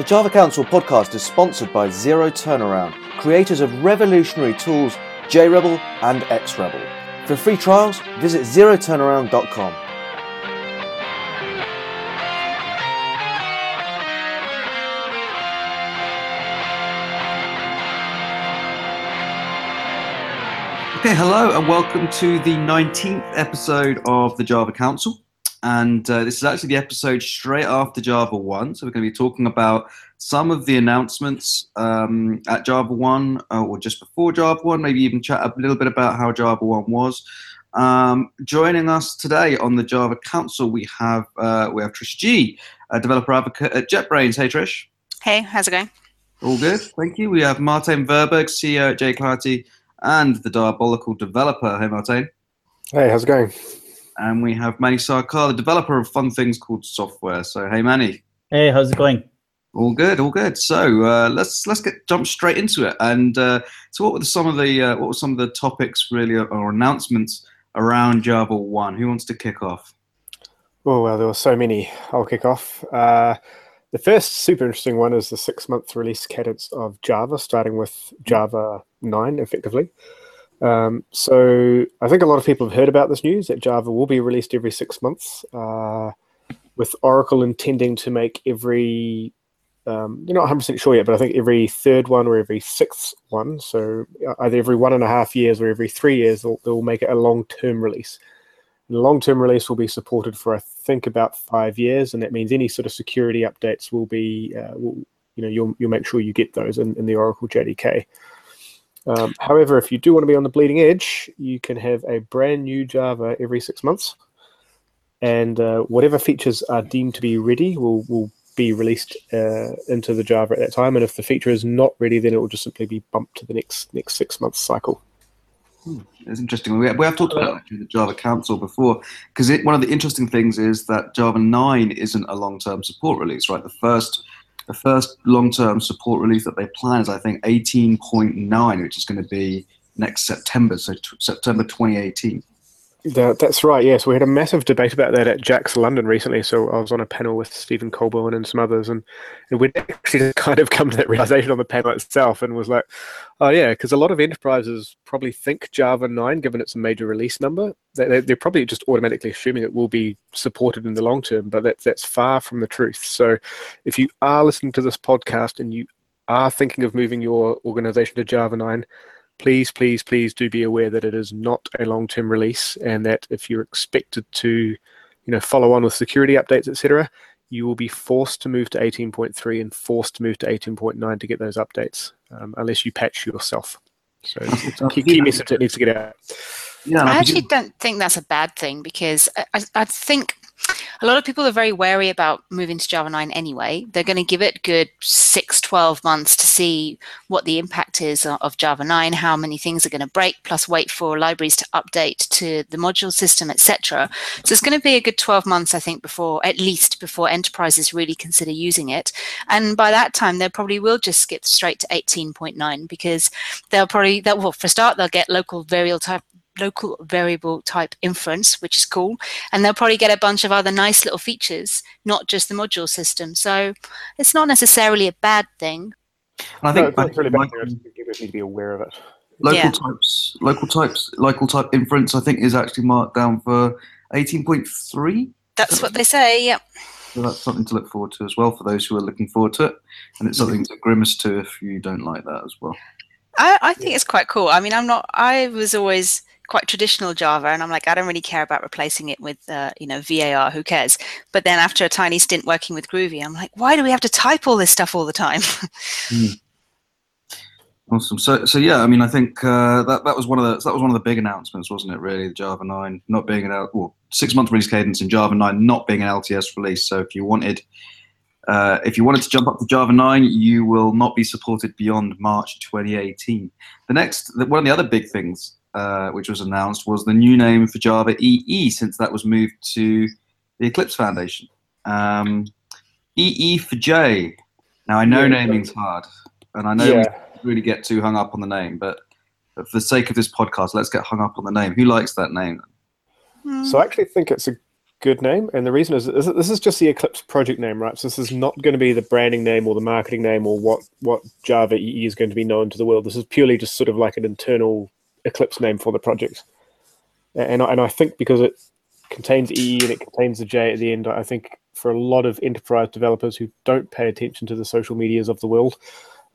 The Java Council podcast is sponsored by Zero Turnaround, creators of revolutionary tools JRebel and XRebel. For free trials, visit zeroturnaround.com. Okay, hello and welcome to the 19th episode of the Java Council. And uh, this is actually the episode straight after JavaOne. So we're going to be talking about some of the announcements um, at JavaOne uh, or just before JavaOne, maybe even chat a little bit about how JavaOne was. Um, joining us today on the Java Council, we have uh, we have Trish Gee, a developer advocate at JetBrains. Hey, Trish. Hey, how's it going? All good, thank you. We have Martijn Verburg, CEO at JClarity and the Diabolical Developer. Hey, Martijn. Hey, how's it going? And we have Mani Sarkar, the developer of fun things called software. So, hey, Mani. Hey, how's it going? All good, all good. So uh, let's let's get jump straight into it. And uh, so, what were some of the uh, what were some of the topics really or announcements around JavaOne? Who wants to kick off? Oh well, there were so many. I'll kick off. Uh, the first super interesting one is the six month release cadence of Java, starting with Java 9 effectively. Um, so I think a lot of people have heard about this news that Java will be released every six months, uh, with Oracle intending to make every, um, you're not 100% sure yet, but I think every third one or every sixth one, so either every one and a half years or every three years, they'll, they'll make it a long term release. The long-term release will be supported for I think about five years, and that means any sort of security updates will be, uh, will, you know, you'll you'll make sure you get those in, in the Oracle JDK. Um, however, if you do want to be on the bleeding edge, you can have a brand new Java every six months, and uh, whatever features are deemed to be ready will will be released uh, into the Java at that time. And if the feature is not ready, then it will just simply be bumped to the next next six months cycle. Hmm, it's interesting. We have, we have talked about actually the Java Council before because one of the interesting things is that Java 9 isn't a long-term support release, right? The first the first long-term support release that they plan is I think 18.9, which is going to be next September, so t- September 2018. That, that's right. Yes, we had a massive debate about that at JAX London recently. So I was on a panel with Stephen Colebourne and some others, and, and we'd actually kind of come to that realization on the panel itself, and was like, oh yeah, because a lot of enterprises probably think Java 9, given it's a major release number, they, they're probably just automatically assuming it will be supported in the long term, but that's that's far from the truth. So if you are listening to this podcast and you are thinking of moving your organization to Java 9 please, please, please do be aware that it is not a long-term release, and that if you're expected to, you know, follow on with security updates, etc., you will be forced to move to 18.3 and forced to move to 18.9 to get those updates, um, unless you patch yourself. So it's a key, key message that needs to get out. Yeah, I actually don't think that's a bad thing because I, I think a lot of people are very wary about moving to Java 9 anyway. They're going to give it good 6, 12 months to see what the impact is of Java 9, how many things are going to break, plus wait for libraries to update to the module system, etc. So it's going to be a good 12 months, I think, before at least before enterprises really consider using it. And by that time, they probably will just skip straight to 18.9 because they'll probably, that well, for a start, they'll get local variable type local variable type inference, which is cool. And they'll probably get a bunch of other nice little features, not just the module system. So it's not necessarily a bad thing. I think no, it's really bad. You need to be aware of it. Local yeah. types, local types, local type inference. I think is actually marked down for eighteen point three. That's what they say. Yep. So that's something to look forward to as well for those who are looking forward to it, and it's something to grimace to if you don't like that as well. I, I think it's quite cool. I mean, I'm not. I was always quite traditional Java, and I'm like, I don't really care about replacing it with, uh, you know, VAR. Who cares? But then after a tiny stint working with Groovy, I'm like, why do we have to type all this stuff all the time? mm. Awesome. So, so yeah, I mean, I think uh, that that was one of the that was one of the big announcements, wasn't it? Really, Java 9 not being an well, six month release cadence in Java 9 not being an LTS release. So, if you wanted uh, if you wanted to jump up to Java 9, you will not be supported beyond March 2018. The next, one of the other big things uh, which was announced, was the new name for Java EE, since that was moved to the Eclipse Foundation. Um, EE4J. Now, I know yeah, naming's hard, and I know yeah. we really get too hung up on the name, but, but, for the sake of this podcast, let's get hung up on the name. Who likes that name? So I actually think it's a good name, and the reason is this is just the Eclipse project name, right? So this is not going to be the branding name or the marketing name or what what Java EE is going to be known to the world. This is purely just sort of like an internal Eclipse name for the project, and and I think because it contains EE and it contains the J at the end, I think for a lot of enterprise developers who don't pay attention to the social medias of the world,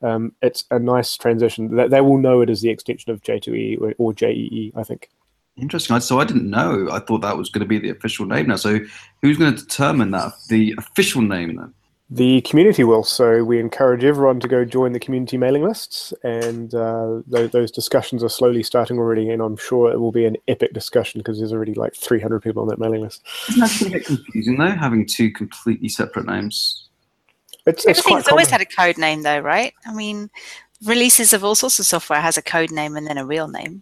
um, it's a nice transition. They, they will know it as the extension of J2EE or, or JEE, I think. Interesting. So I didn't know. I thought that was going to be the official name now. So who's going to determine that the official name then? The community will. So we encourage everyone to go join the community mailing lists, and uh, those, those, discussions are slowly starting already. And I'm sure it will be an epic discussion because there's already like 300 people on that mailing list. Isn't that a bit confusing though, having two completely separate names? It's, it's Everything's always had a code name though, right? I mean, releases of all sorts of software has a code name and then a real name.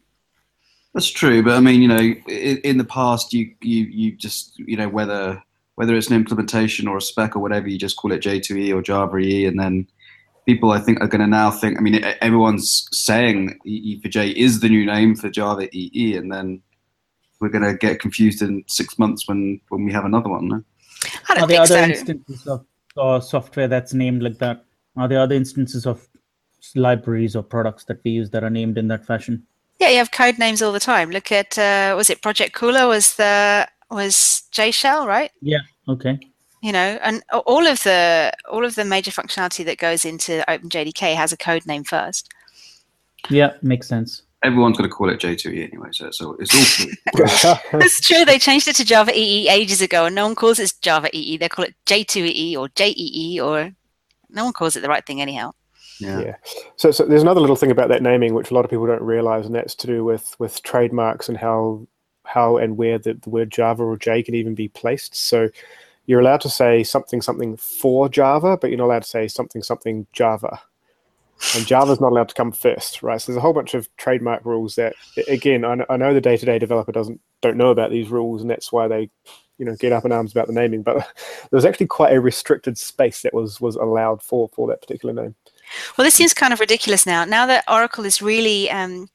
That's true, but I mean, you know, in, in, the past, you you you just you know whether whether it's an implementation or a spec or whatever, you just call it J2EE or Java EE, and then people I think are going to now think. I mean, everyone's saying EE4J is the new name for Java EE, and then we're going to get confused in six months when when we have another one. No? I don't are there other so. instances of uh, software that's named like that? Are there other instances of libraries or products that we use that are named in that fashion? Yeah, you have code names all the time. Look at uh, was it Project Kulla was the was JShell, right? Yeah. Okay. You know, and all of the all of the major functionality that goes into OpenJDK has a code name first. Yeah, makes sense. Everyone's going to call it J2EE anyway, so, so it's all true. It's true. They changed it to Java EE ages ago, and no one calls it Java EE. They call it J2EE or JEE, or no one calls it the right thing anyhow. Yeah. yeah. So, so there's another little thing about that naming which a lot of people don't realize, and that's to do with with trademarks and how how and where the, the word Java or J can even be placed. So you're allowed to say something something for Java, but you're not allowed to say something something Java. And Java's not allowed to come first, right? So there's a whole bunch of trademark rules that, again, I, I know the day-to-day developer doesn't don't know about these rules, and that's why they, you know, get up in arms about the naming. But there was actually quite a restricted space that was was allowed for for that particular name. Well, this seems kind of ridiculous now. Now that Oracle is really, um,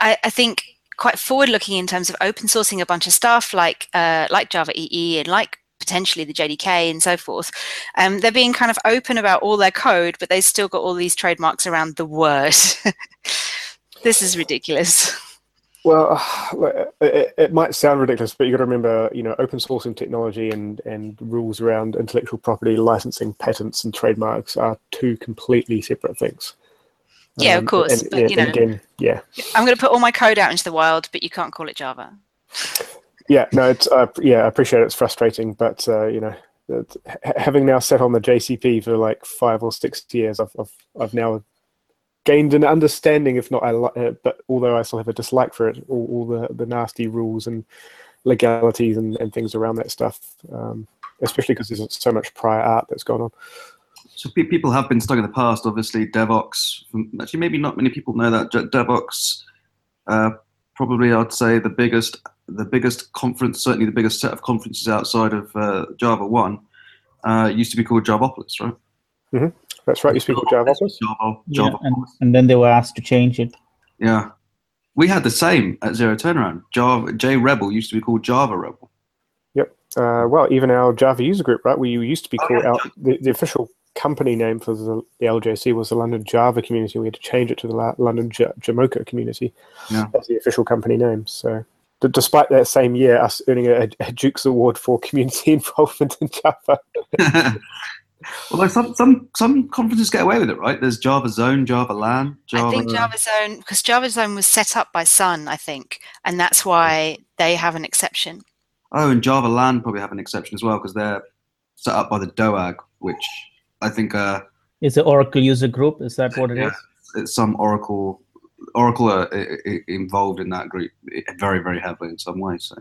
I, I, think, quite forward-looking in terms of open sourcing a bunch of stuff like uh, like Java EE and like potentially the JDK and so forth. Um, they're being kind of open about all their code, but they've still got all these trademarks around the word. this is ridiculous. Well, it, it, might sound ridiculous, but you've got to remember, you know, open sourcing technology and and rules around intellectual property, licensing, patents, and trademarks are two completely separate things. Yeah, um, of course. And, but, you know, again, yeah. I'm going to put all my code out into the wild, but you can't call it Java. Yeah, no, it's uh, yeah, I appreciate it. it's frustrating, but uh, you know, having now sat on the JCP for like five or six years, I've I've, I've now gained an understanding, if not, I uh, but although I still have a dislike for it, all, all the, the nasty rules and legalities and, and things around that stuff, um, especially because there's so much prior art that's gone on. So people have been stuck in the past, obviously. Devoxx, actually, maybe not many people know that. DevOps. uh, probably I'd say the biggest, the biggest conference, certainly the biggest set of conferences outside of uh, JavaOne, uh, used to be called JavaPolis, right? Mm-hmm. That's right. You speak of Java Java, Java yeah, and, and, then they were asked to change it. Yeah, we had the same at Zero Turnaround. Java JRebel used to be called Java Rebel. Yep. Uh, well, even our Java user group, right? We used to be oh, called yeah. our, the, the official company name for the, the, LJC was the London Java community. We had to change it to the London J- Jamocha community. Yeah. That's the official company name. So, d- despite that same year, us earning a, a Duke's Award for community involvement in Java. Although some, some some conferences get away with it, right? There's Java Zone, JavaLand, Java. I think Java Zone because Java Zone was set up by Sun, I think, and that's why they have an exception. Oh, and JavaLand probably have an exception as well because they're set up by the DOAG, which I think uh, is the Oracle user group. Is that what it yeah, is? It's some Oracle Oracle are involved in that group very very heavily in some way. So,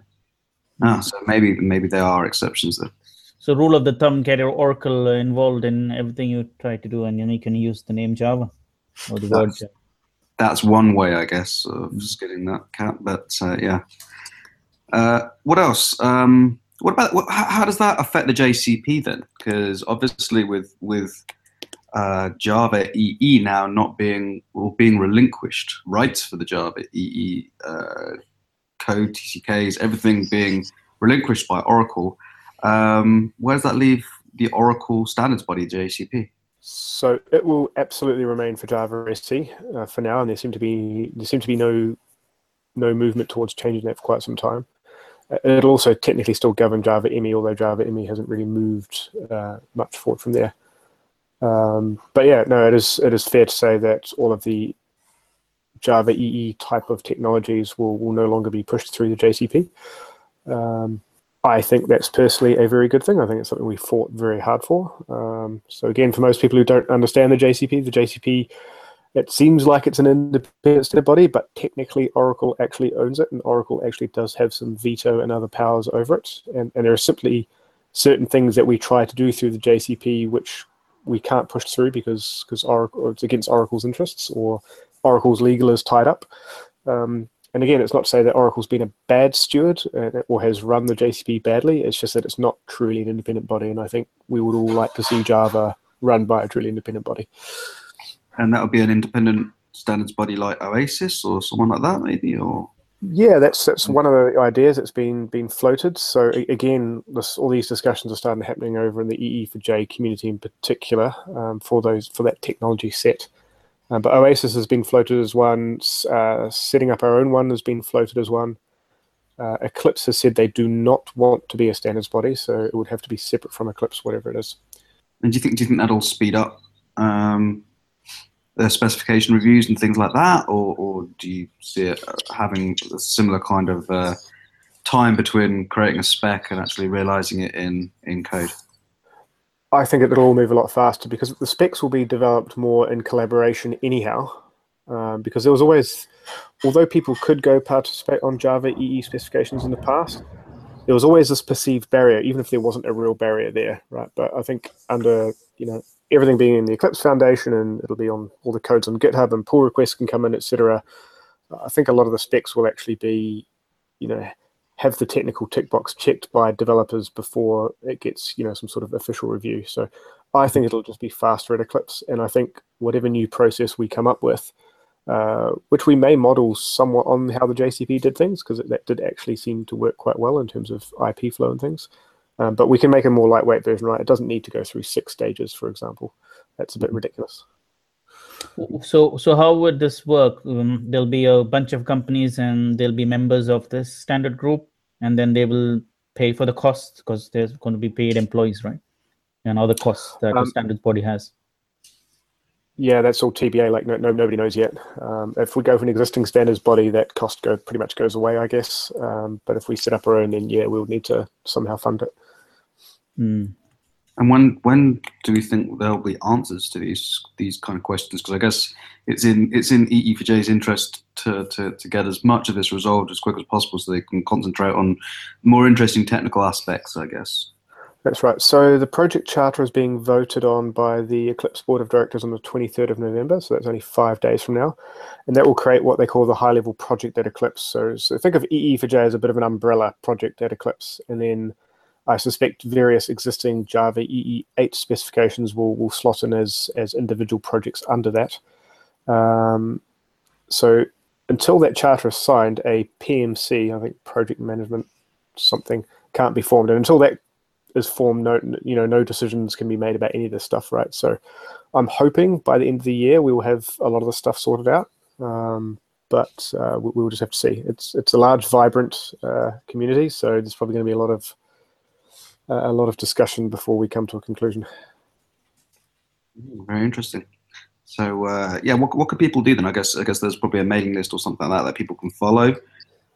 ah, so maybe maybe there are exceptions there. So rule of the thumb, get your Oracle involved in everything you try to do, and then you can use the name Java or the that's, word Java. That's one way, I guess, of just getting that cat. But uh, yeah. Uh, what else? Um, what about what, how, does that affect the JCP then? Because obviously, with with uh, Java EE now not being or being relinquished rights for the Java EE uh, code, TCKs, everything being relinquished by Oracle. Um, where does that leave the Oracle standards body, JCP? So it will absolutely remain for Java SE uh, for now, and there seem to be there seem to be no no movement towards changing that for quite some time. Uh, it'll also technically still govern Java ME, although Java ME hasn't really moved uh, much forward from there. Um, but yeah, no, it is it is fair to say that all of the Java EE type of technologies will, will no longer be pushed through the JCP. Um, I think that's personally a very good thing. I think it's something we fought very hard for. Um, so again, for most people who don't understand the JCP, the JCP, it seems like it's an independent standard body, but technically Oracle actually owns it, and Oracle actually does have some veto and other powers over it. And, and there are simply certain things that we try to do through the JCP which we can't push through because because it's against Oracle's interests or Oracle's legal is tied up. Um, and again, it's not to say that Oracle's been a bad steward uh, or has run the JCP badly. It's just that it's not truly an independent body, and I think we would all like to see Java run by a truly independent body. And that would be an independent standards body like Oasis or someone like that, maybe, or yeah, that's that's one of the ideas that's been been floated. So again, this, all these discussions are starting happening over in the EE4J community in particular um, for those for that technology set. Uh, but Oasis has been floated as one. Uh, setting up our own one has been floated as one. Uh, Eclipse has said they do not want to be a standards body, so it would have to be separate from Eclipse, whatever it is. And do you think do you think that'll speed up um, specification reviews and things like that, or, or do you see it having a similar kind of uh, time between creating a spec and actually realizing it in in code? I think it'll all move a lot faster because the specs will be developed more in collaboration anyhow. Um, because there was always, although people could go participate on Java EE specifications in the past, there was always this perceived barrier, even if there wasn't a real barrier there, right? But I think under you know everything being in the Eclipse Foundation and it'll be on all the codes on GitHub and pull requests can come in, etc. I think a lot of the specs will actually be, you know, have the technical tick box checked by developers before it gets you know some sort of official review. So I think it'll just be faster at Eclipse, and I think whatever new process we come up with, uh, which we may model somewhat on how the JCP did things, because that did actually seem to work quite well in terms of IP flow and things. Um, but we can make a more lightweight version, right? It doesn't need to go through six stages, for example. That's a bit ridiculous. So, so how would this work? Um, there'll be a bunch of companies, and they'll be members of this standard group, and then they will pay for the costs because there's going to be paid employees, right? And other costs that um, the standards body has. Yeah, that's all TBA. Like no, no nobody knows yet. Um, if we go for an existing standards body, that cost go pretty much goes away, I guess. Um, but if we set up our own, then yeah, we'll need to somehow fund it. Mm. And when when do we think there'll be answers to these these kind of questions? Because I guess it's in it's in EE4J's interest to, to to get as much of this resolved as quick as possible, so they can concentrate on more interesting technical aspects. I guess. That's right. So the project charter is being voted on by the Eclipse Board of Directors on the 23rd of November. So that's only five days from now. And that will create what they call the high level project at Eclipse. So, so think of EE4J as a bit of an umbrella project at Eclipse. And then I suspect various existing Java EE8 specifications will, will slot in as, as individual projects under that. Um, so until that charter is signed, a PMC, I think project management something, can't be formed. And until that is formed, no, you know, no decisions can be made about any of this stuff, right? So I'm hoping by the end of the year we will have a lot of the stuff sorted out. Um, but uh, we, will just have to see. It's it's a large, vibrant uh, community, so there's probably going to be a lot of a lot of discussion before we come to a conclusion. Very interesting. So uh, yeah, what what could people do then? I guess I guess there's probably a mailing list or something like that that people can follow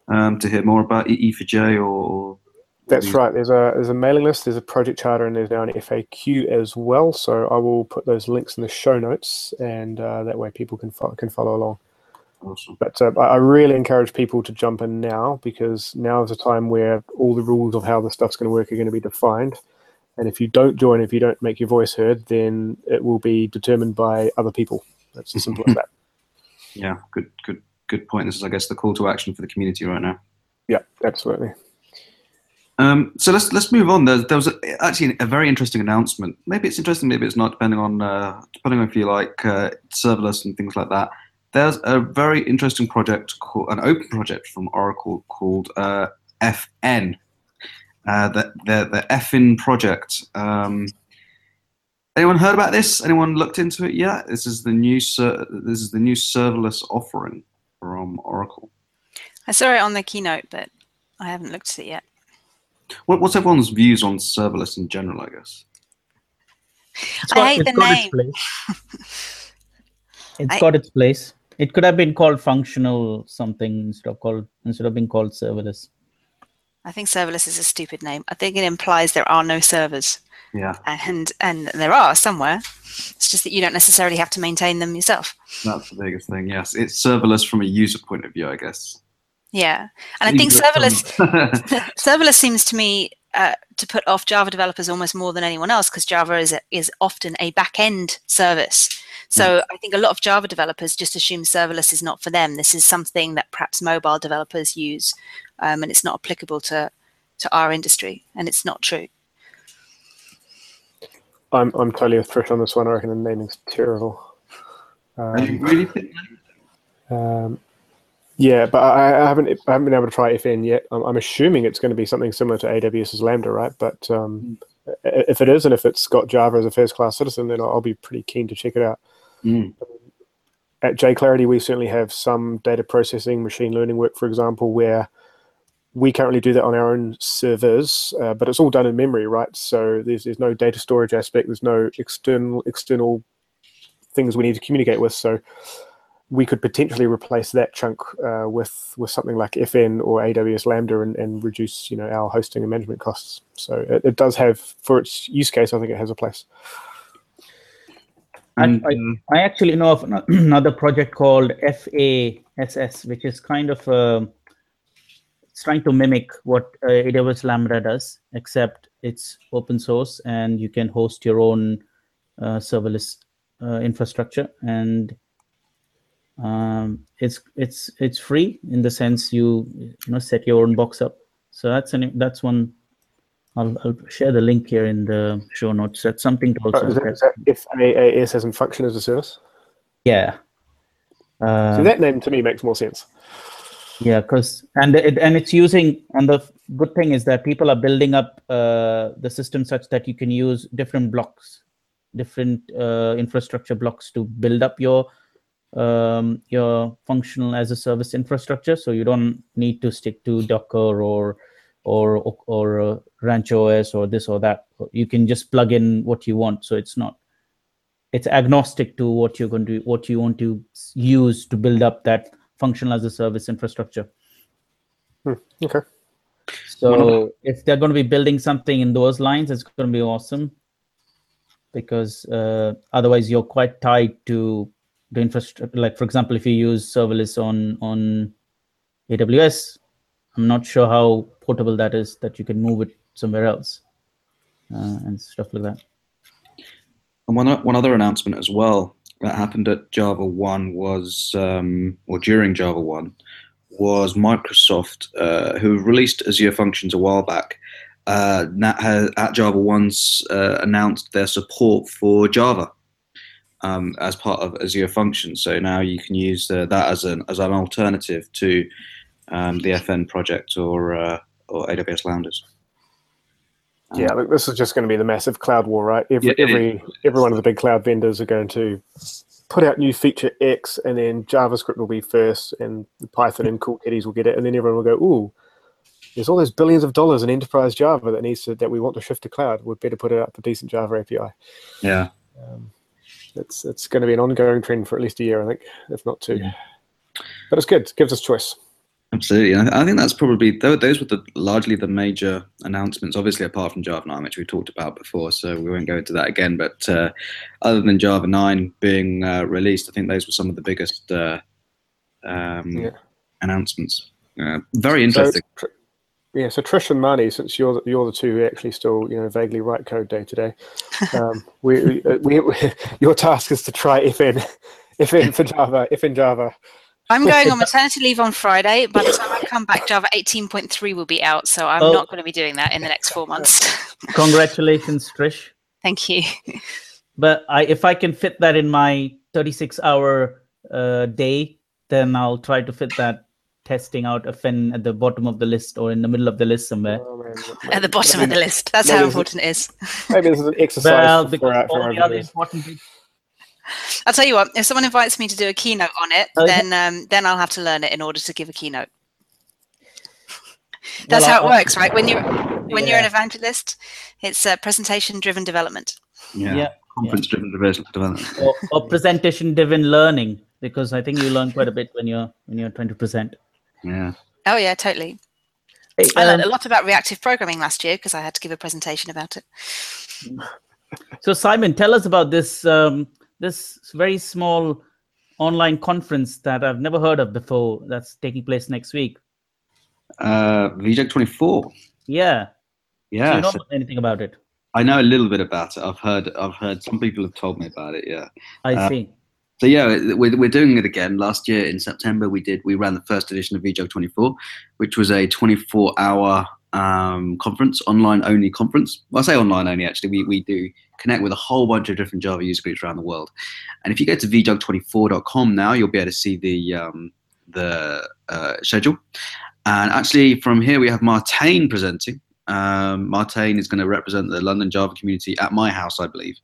um, to hear more about EE4J or. That's right. There's a there's a mailing list. There's a project charter, and there's now an FAQ as well. So I will put those links in the show notes, and uh, that way people can fo- can follow along. Awesome. But uh, I really encourage people to jump in now because now is a time where all the rules of how the stuff's going to work are going to be defined. And if you don't join, if you don't make your voice heard, then it will be determined by other people. That's as simple as that. Yeah, good, good, good point. This is, I guess, the call to action for the community right now. Yeah, absolutely. Um, so let's let's move on. There, there was a, actually a very interesting announcement. Maybe it's interesting, maybe it's not, depending on uh, depending on if you like uh, serverless and things like that there's a very interesting project called an open project from Oracle called uh, FN. Uh, the, the the FN project. Um, anyone heard about this? Anyone looked into it yet? This is the new ser- this is the new serverless offering from Oracle. I saw it on the keynote, but I haven't looked at it yet. What, what's everyone's views on serverless in general? I guess. It's I got- hate it's the got its name. place. It's I- got its place. It could have been called functional something instead of called instead of being called serverless. I think serverless is a stupid name. I think it implies there are no servers, Yeah, and and there are somewhere. It's just that you don't necessarily have to maintain them yourself. that's the biggest thing. Yes, it's serverless from a user point of view, I guess. Yeah, and I think serverless serverless seems to me uh, to put off Java developers almost more than anyone else because Java is a, is often a back end service. So I think a lot of Java developers just assume serverless is not for them. This is something that perhaps mobile developers use, um, and it's not applicable to to our industry, and it's not true. I'm I'm totally with Trish on this one. I reckon the naming's terrible. Are you Um, really think um, yeah, but I, I haven't I haven't been able to try FN yet. I'm, I'm assuming it's going to be something similar to AWS's Lambda, right? But um, i- if it is, and if it's got Java as a first class citizen, then I'll, I'll be pretty keen to check it out. Mm. At JClarity, we certainly have some data processing, machine learning work, for example, where we currently do that on our own servers, uh, but it's all done in memory, right? So there's there's no data storage aspect. There's no external external things we need to communicate with. So we could potentially replace that chunk uh, with with something like FN or AWS Lambda and, and reduce you know our hosting and management costs. So it, it does have for its use case, I think it has a place. And, I- uh, I actually know of another project called FaaS, which is kind of uh, it's trying to mimic what uh, AWS Lambda does, except it's open source and you can host your own uh, serverless uh, infrastructure, and um, it's it's it's free in the sense you you know set your own box up. So that's an that's one. I'll, I'll share the link here in the show notes. That's something to also is, that, is at. that FAAS as in function as a service? Yeah. Uh, so that name to me makes more sense. Yeah, because and it and it's using and the good thing is that people are building up uh, the system such that you can use different blocks, different uh, infrastructure blocks to build up your um, your functional as a service infrastructure. So you don't need to stick to Docker or or or uh, RancherOS or this or that. You can just plug in what you want. So it's not it's agnostic to what you're going to what you want to use to build up that functional as a service infrastructure. Okay. So if they're going to be building something in those lines, it's going to be awesome because uh, otherwise you're quite tied to the infrastructure. Like for example, if you use serverless on on AWS, I'm not sure how portable that is that you can move it somewhere else uh, and stuff like that. And one, one other announcement as well that happened at JavaOne was, um, or during JavaOne, was Microsoft, uh, who released Azure Functions a while back, uh, at JavaOne's uh, announced their support for Java um, as part of Azure Functions. So now you can use uh, that as an, as an alternative to um, the FN project or, uh, or AWS Lambdas. Yeah, look, this is just going to be the massive cloud war, right? Every Yeah, it every every one of the big cloud vendors are going to put out new feature X, and then JavaScript will be first, and the Python and Cool Kitties will get it, and then everyone will go, "Ooh, there's all those billions of dollars in enterprise Java that needs to that we want to shift to cloud. We'd better put it up a decent Java API." Yeah. Um, it's it's going to be an ongoing trend for at least a year, I think, if not two. Yeah. But it's good. It gives us choice. Absolutely, and I I think that's probably those were the largely the major announcements. Obviously, apart from Java 9, which we talked about before, so we won't go into that again. But uh, other than Java 9 being uh, released, I think those were some of the biggest uh, um, Yeah. announcements. Uh, very interesting. Tr- yeah, so Trish and Mani, since you're the- you're the two who actually still you know vaguely write code day to day, um, we, we, uh, we, your task is to try FN, FN for Java, if in Java. I'm going on maternity leave on Friday. By the time I come back, Java 18.3 will be out, so I'm Oh. not going to be doing that in the next four months. Congratulations, Trish. Thank you. but I, if I can fit that in my 36 hour uh, day, then I'll try to fit that testing out a fin at the bottom of the list or in the middle of the list somewhere. Oh, man. At the bottom of the list. That's how important it is. Maybe this is an exercise Well, for, because for, all the other important bits- I'll tell you what. If someone invites me to do a keynote on it, Oh, then um, then I'll have to learn it in order to give a keynote. That's Well, how it I- works, right? When you're when you're an evangelist, it's uh, presentation driven development. Yeah. Yeah. Conference driven development. or, or presentation driven learning because I think you learn quite a bit when you're when you're trying to present. Yeah. Oh yeah, totally. Hey, I learned um, a lot about reactive programming last year because I had to give a presentation about it. so Simon, tell us about this um, this very small online conference that I've never heard of before. That's taking place next week. Uh, VJUG 24. Yeah. Yeah. Do you know so anything about it? I know a little bit about it. I've heard. I've heard some people have told me about it. Yeah. I Uh, see. So yeah, we're, we're doing it again. Last year in September, we did we ran the first edition of VJUG 24, which was a 24 hour um, conference, online only conference. Well, I say online only actually. We we do connect with a whole bunch of different Java user groups around the world. And if you go to vjug24.com now, you'll be able to see the um, the uh, schedule. And actually, from here we have Martijn presenting. Um, Martijn is going to represent the London Java community at my house, I believe.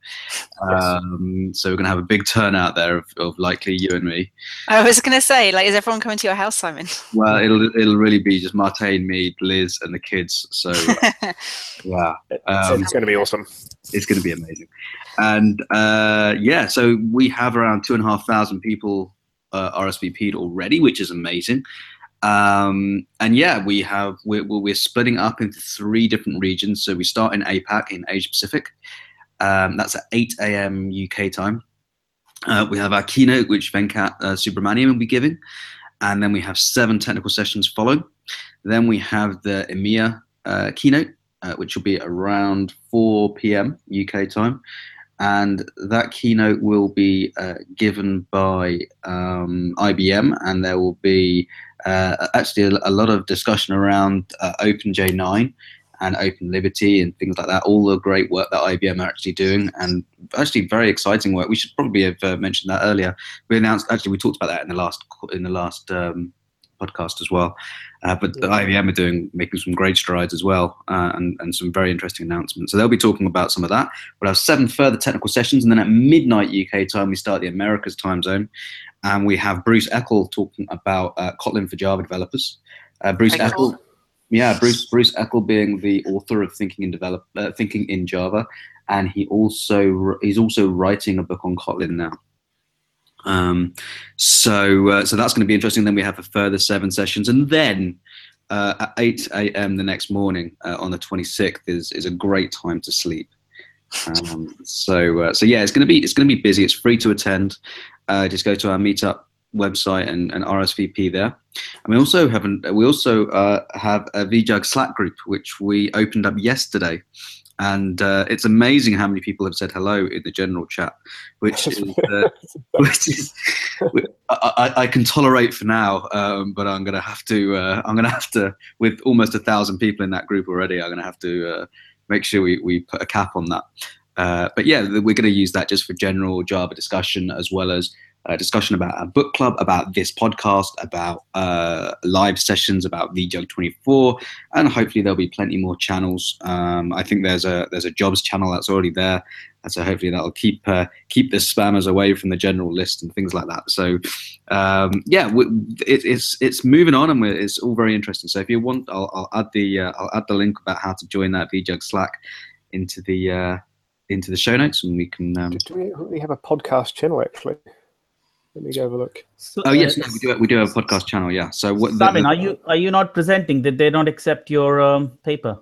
Um, so we're going to have a big turnout there of, of likely you and me. I was going to say, like, is everyone coming to your house, Simon? Well, it'll it'll really be just Martijn, me, Liz, and the kids. So yeah, It's, Um, it's going to be awesome. it's going to be amazing. And uh, yeah, so we have around two and a half thousand people uh, RSVP'd already, which is amazing. Um, and yeah, we have we're, we're splitting up into three different regions. So we start in APAC in Asia Pacific. Um, that's at 8 a.m. UK time. Uh, we have our keynote, which Venkat uh, Subramaniam will be giving, and then we have seven technical sessions following. Then we have the EMEA uh, keynote, uh, which will be around 4 p.m. UK time. And that keynote will be uh, given by um, IBM, and there will be uh, actually a, a lot of discussion around uh, OpenJ9 and Open Liberty and things like that. All the great work that IBM are actually doing, and actually very exciting work. We should probably have uh, mentioned that earlier. We announced actually we talked about that in the last in the last um, podcast as well. Uh, but the IBM are doing making some great strides as well, uh, and and some very interesting announcements. So they'll be talking about some of that. We'll have seven further technical sessions, and then at midnight UK time we start the Americas time zone, and we have Bruce Eckel talking about uh, Kotlin for Java developers. Uh, Bruce Eckel, yeah, Bruce Bruce Eckel being the author of Thinking in Develop uh, Thinking in Java, and he also he's also writing a book on Kotlin now. Um, so uh, so that's going to be interesting. Then we have a further seven sessions, and then uh, at 8 a.m. the next morning uh, on the 26th is is a great time to sleep. Um, so uh, so yeah, it's going to be it's going to be busy. It's free to attend. Uh, just go to our meetup website and, and RSVP there. And we also have an, we also uh, have a VJUG Slack group which we opened up yesterday. And uh, it's amazing how many people have said hello in the general chat, which is uh, which is I, I, I can tolerate for now, um, but I'm gonna have to uh, I'm gonna have to with almost a thousand people in that group already. I'm gonna have to uh, make sure we, we put a cap on that. Uh, but yeah, we're going to use that just for general Java discussion as well as uh, discussion about our book club, about this podcast, about uh, live sessions, about VJUG 24, and hopefully there'll be plenty more channels. Um, I think there's a there's a jobs channel that's already there, and so hopefully that'll keep uh, keep the spammers away from the general list and things like that. So um, yeah, we, it, it's it's moving on and it's all very interesting. So if you want, I'll, I'll add the uh, I'll add the link about how to join that VJUG Slack into the uh, into the show notes, and we can. Um, we have a podcast channel actually? Let me go have a look. So, oh yes, uh, yeah, we do. We do have a podcast channel. Yeah. So what? the- Simon, the- are you are you not presenting? Did they not accept your um, paper?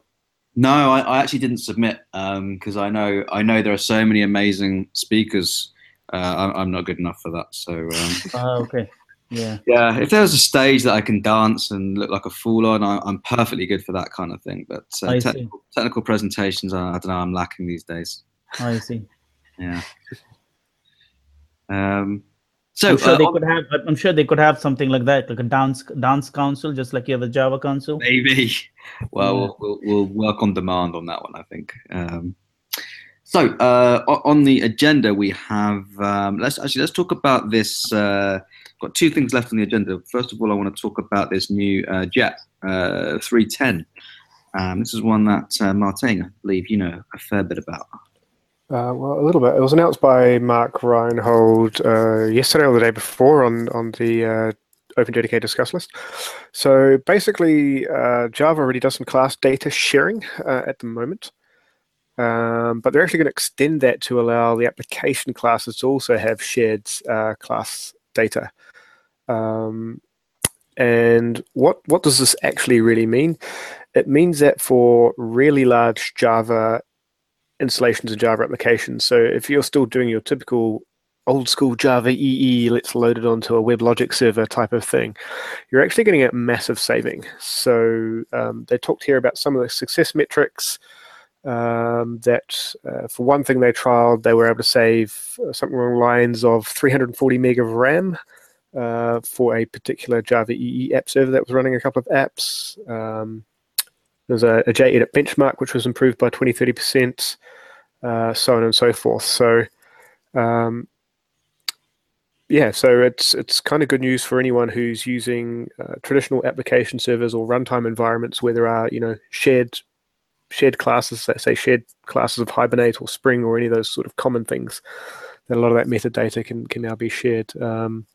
No, I, I actually didn't submit because I know I know there are so many amazing speakers. Uh, I'm, I'm not good enough for that. So um, Ah, okay. Yeah. yeah, if there was a stage that I can dance and look like a fool on, I, I'm perfectly good for that kind of thing. But uh, technical, technical presentations, I, I don't know, I'm lacking these days. I see. Yeah. Um, so I'm sure uh, they could have. I'm sure they could have something like that, like a dance dance council, just like you have a Java council. Maybe. Well, Yeah. we'll, we'll, work on demand on that one, I think. Um, so uh, on the agenda, we have. Um, let's actually let's talk about this. Uh, got two things left on the agenda. First of all, I want to talk about this new uh, JEP uh, 310. Um, this is one that uh, Martijn, I believe you know a fair bit about. Uh, well, a little bit. It was announced by Mark Reinhold uh, yesterday or the day before on on the uh, OpenJDK discuss list. So basically, uh, Java already does some class data sharing uh, at the moment, um, but they're actually going to extend that to allow the application classes to also have shared uh, class data. Um, and what what does this actually really mean? It means that for really large Java installations of Java applications, so if you're still doing your typical old school Java EE, let's load it onto a WebLogic server type of thing, you're actually getting a massive saving. So um, they talked here about some of the success metrics. Um, that uh, for one thing they trialed, they were able to save uh, something along the lines of 340 meg of RAM uh, for a particular Java EE app server that was running a couple of apps. Um, there's a, JEdit benchmark which was improved by 20 30%, uh, so on and so forth. So um, yeah, so it's it's kind of good news for anyone who's using uh, traditional application servers or runtime environments where there are you know shared shared classes, let's say shared classes of Hibernate or Spring or any of those sort of common things. That a lot of that metadata can can now be shared. Um,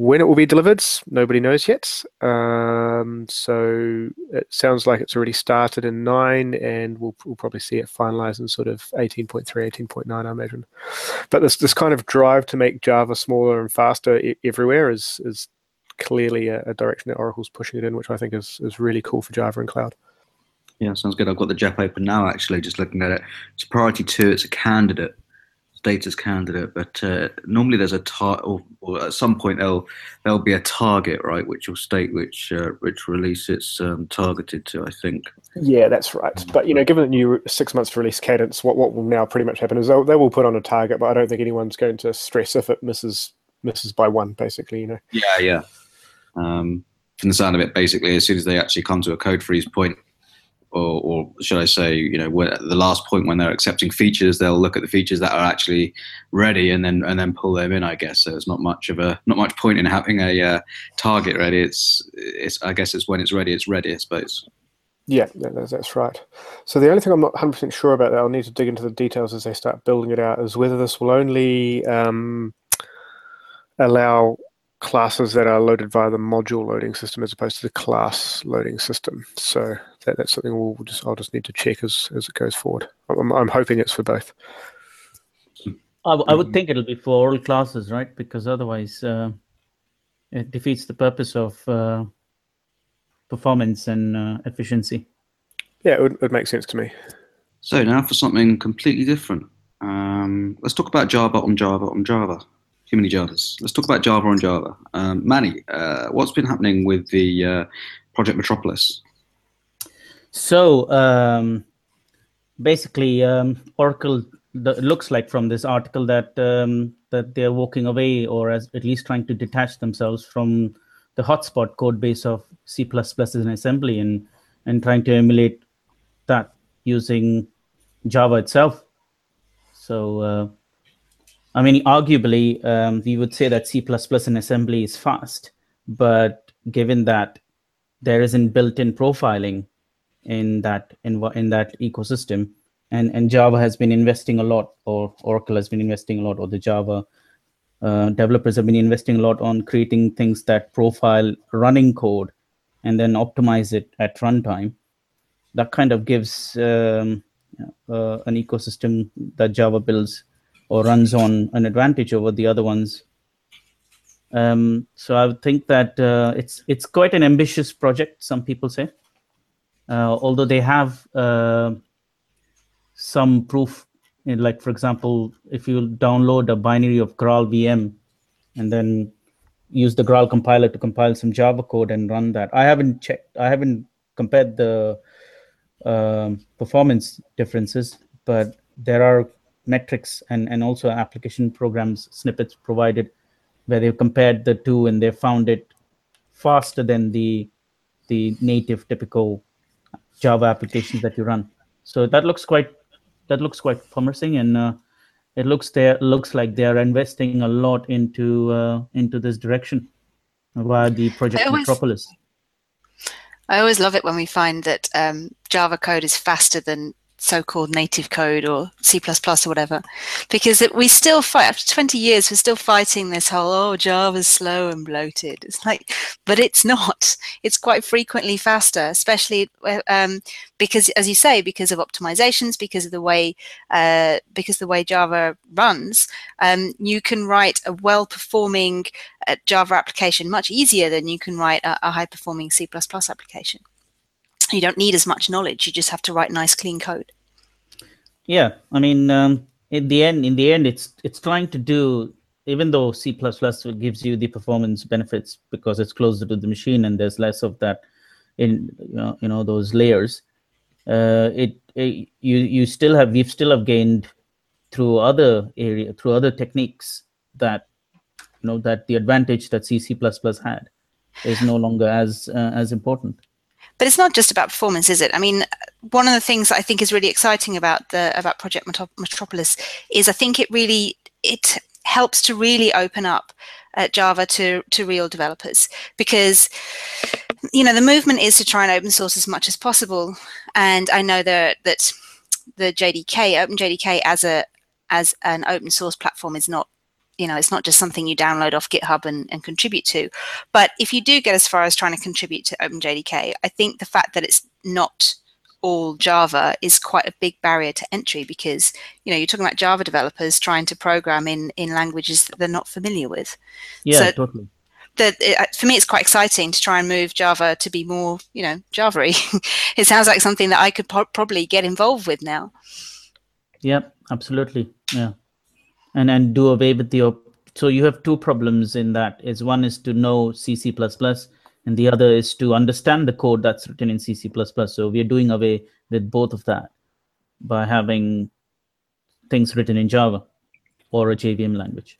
when it will be delivered, nobody knows yet. Um, so it sounds like it's already started in 9, and we'll, we'll probably see it finalized in sort of 18.3, 18.9, I imagine. But this, this kind of drive to make Java smaller and faster I- everywhere is, is clearly a, a, direction that Oracle's pushing it in, which I think is, is really cool for Java and cloud. Yeah, sounds good. I've got the JEP open now, actually, just looking at it. It's priority two, it's a candidate status candidate, but uh, normally there's a tar- or, or, at some point there'll there'll be a target, right, which will state which uh, which release it's um, targeted to. I think. Yeah, that's right. But you know, given the new six months release cadence, what what will now pretty much happen is they they will put on a target, but I don't think anyone's going to stress if it misses misses by one. Basically, you know. Yeah, yeah. Um, from the sound of it, basically, as soon as they actually come to a code freeze point, or, or, should I say, you know, the last point when they're accepting features, they'll look at the features that are actually ready and then and then pull them in. I guess so. It's not much of a not much point in having a uh, target ready. It's it's I guess it's when it's ready, it's ready. I suppose. Yeah, that's right. So the only thing I'm not 100% sure about that, I'll need to dig into the details as they start building it out, is whether this will only um, allow classes that are loaded via the module loading system as opposed to the class loading system. So that, that's something we'll just I'll just need to check as, as it goes forward. I'm, I'm hoping it's for both. I, I would think it'll be for all classes, right? Because otherwise, uh, it defeats the purpose of uh, performance and uh, efficiency. Yeah, it would, it would make sense to me. So now for something completely different. Um, let's talk about Java on Java on Java. Too many Javas. Let's talk about Java on Java. Um, Mani, uh, what's been happening with the uh, Project Metropolis? So um, basically, um, Oracle the, looks like from this article that um, that they're walking away, or as, at least trying to detach themselves from the hotspot code base of C++ as an assembly, and and trying to emulate that using Java itself. So, uh, I mean, arguably, um, we would say that C++ in assembly is fast, but given that there isn't built-in profiling in that in, in that ecosystem and and java has been investing a lot or oracle has been investing a lot or the java uh, developers have been investing a lot on creating things that profile running code and then optimize it at runtime that kind of gives um, uh, an ecosystem that java builds or runs on an advantage over the other ones. Um, so i would think that uh, it's it's quite an ambitious project some people say. Uh, although they have uh, some proof in, like for example if you download a binary of graal vm and then use the graal compiler to compile some java code and run that i haven't checked i haven't compared the uh, performance differences but there are metrics and, and also application programs snippets provided where they've compared the two and they found it faster than the the native typical Java applications that you run. So that looks quite that looks quite promising, and uh, it looks there looks like they are investing a lot into uh, into this direction via the project always, Metropolis. I always love it when we find that um, Java code is faster than so-called native code or C++ or whatever, because it, we still fight after 20 years. We're still fighting this whole oh Java's slow and bloated. It's like, but it's not. It's quite frequently faster, especially um, because, as you say, because of optimizations, because of the way uh, because the way Java runs. Um, you can write a well-performing uh, Java application much easier than you can write a, a high-performing C++ application you don't need as much knowledge you just have to write nice clean code. Yeah i mean um, in the end in the end it's it's trying to do even though c++ gives you the performance benefits because it's closer to the machine and there's less of that in you know, you know those layers uh, it, it you you still have we've still have gained through other area through other techniques that you know that the advantage that c c++ had is no longer as uh, as important but it's not just about performance, is it? I mean, one of the things that I think is really exciting about the about Project Metropolis is I think it really it helps to really open up uh, Java to to real developers because you know the movement is to try and open source as much as possible, and I know that that the JDK OpenJDK as a as an open source platform is not you know it's not just something you download off github and, and contribute to but if you do get as far as trying to contribute to openjdk i think the fact that it's not all java is quite a big barrier to entry because you know you're talking about java developers trying to program in in languages that they're not familiar with yeah so totally the, it, uh, for me, it's quite exciting to try and move Java to be more, you know, Java-y. it sounds like something that I could po- probably get involved with now. Yep, absolutely. Yeah and and do away with the op- so you have two problems in that is one is to know cc++ and the other is to understand the code that's written in cc++ so we are doing away with both of that by having things written in java or a jvm language.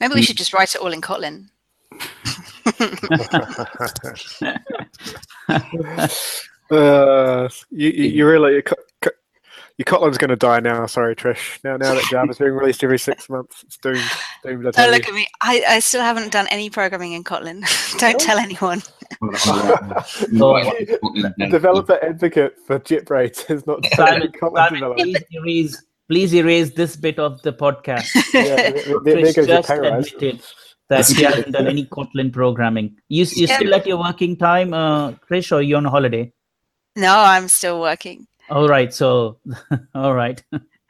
Maybe we should just write it all in kotlin. Uh, you, you, really your Kotlin's going to die now. Sorry, Trish. Now, now that Java's being released every six months, it's doomed. doomed Don't look at me. I, I still haven't done any programming in Kotlin. Don't tell anyone. Developer advocate for JetBrains is not Simon, Simon please, erase, please erase this bit of the podcast. yeah, there, there just admitted that he hasn't done any Kotlin programming. You, you yeah. still at your working time, uh, Trish, or you on holiday? No, I'm still working. All right. So, all right.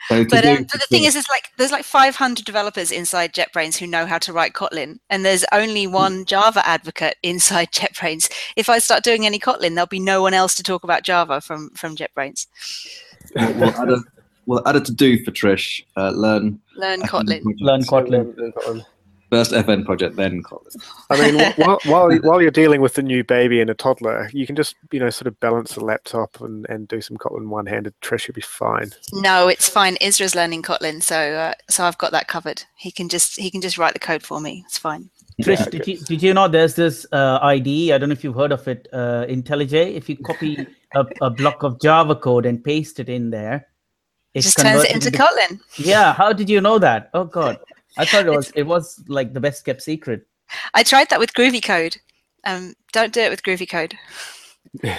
So but, um, but the thing is, is like there's like 500 developers inside JetBrains who know how to write Kotlin, and there's only hmm. one Java advocate inside JetBrains. If I start doing any Kotlin, there'll be no one else to talk about Java from from JetBrains. We'll, add, a, we'll add a to do for Trish. Uh, learn learn Kotlin. Learn Kotlin. First FN project, then Kotlin. I mean, while, while, while you're dealing with a new baby and a toddler, you can just you know sort of balance the laptop and, and do some Kotlin one-handed. Trish, you'll be fine. No, it's fine. Isra's learning Kotlin, so uh, so I've got that covered. He can just he can just write the code for me. It's fine. Trish, yeah, did, you, did you know there's this uh, IDE? I don't know if you've heard of it, uh, IntelliJ. If you copy a, a block of Java code and paste it in there, it just turns it into, into Kotlin. Yeah, how did you know that? Oh God. I thought it was it was like the best kept secret. I tried that with Groovy Code. Um, don't do it with Groovy Code.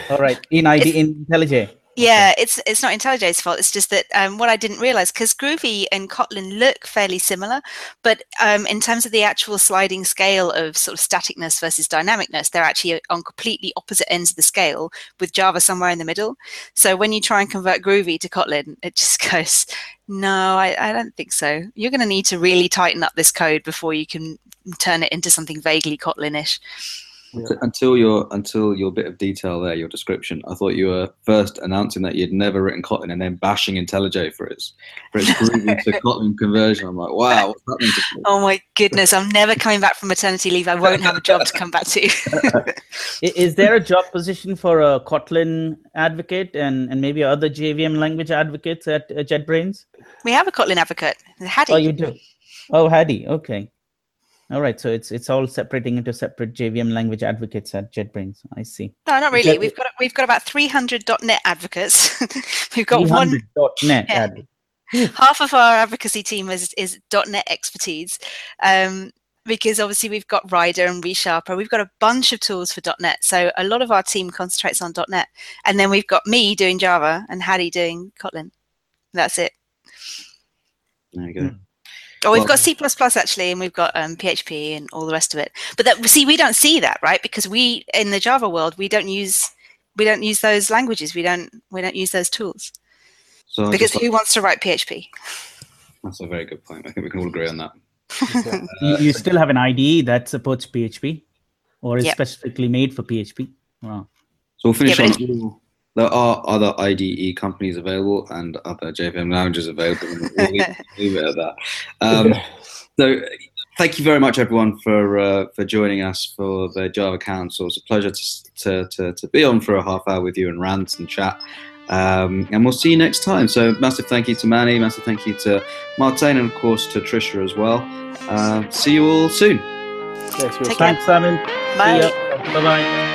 All right, in ID in IntelliJ. Yeah, it's it's not IntelliJ's fault. It's just that um, what I didn't realize because Groovy and Kotlin look fairly similar, but um, in terms of the actual sliding scale of sort of staticness versus dynamicness, they're actually on completely opposite ends of the scale, with Java somewhere in the middle. So when you try and convert Groovy to Kotlin, it just goes, no, I, I don't think so. You're going to need to really tighten up this code before you can turn it into something vaguely Kotlinish. Yeah. Until your until your bit of detail there, your description, I thought you were first announcing that you'd never written Kotlin and then bashing IntelliJ for its for its groovy to Kotlin conversion. I'm like, wow, what's happening Oh my goodness, I'm never coming back from maternity leave. I won't have a job to come back to. Is there a job position for a Kotlin advocate and, and maybe other JVM language advocates at uh, JetBrains? We have a Kotlin advocate, Hadi. Oh, you do. Oh, Hadi. Okay. All right, so it's it's all separating into separate JVM language advocates at JetBrains. I see. No, not really. We've got we've got about 300 .NET advocates. we've got one .NET yeah. Half of our advocacy team is is .NET expertise, um, because obviously we've got Rider and ReSharper. We've got a bunch of tools for .NET. So a lot of our team concentrates on .NET. And then we've got me doing Java and Hadi doing Kotlin. That's it. There you go. Hmm. Oh, we've well, got C++ actually, and we've got um, PHP and all the rest of it. But that, see, we don't see that, right? Because we, in the Java world, we don't use we don't use those languages. We don't we don't use those tools. So because who wants to write PHP? That's a very good point. I think we can all agree on that. you, you, still have an IDE that supports PHP, or is yep. specifically made for PHP. Wow. So we'll finish yeah, on. There are other IDE companies available and other JVM lounges available. We'll leave it at that. Um, so thank you very much, everyone, for uh, for joining us for the Java Council. It's a pleasure to, to, to, to, be on for a half hour with you and rant and chat. Um, and we'll see you next time. So massive thank you to Mani, massive thank you to Martijn, and of course to Trisha as well. Uh, see you all soon. Thanks, Simon. Bye. Bye bye.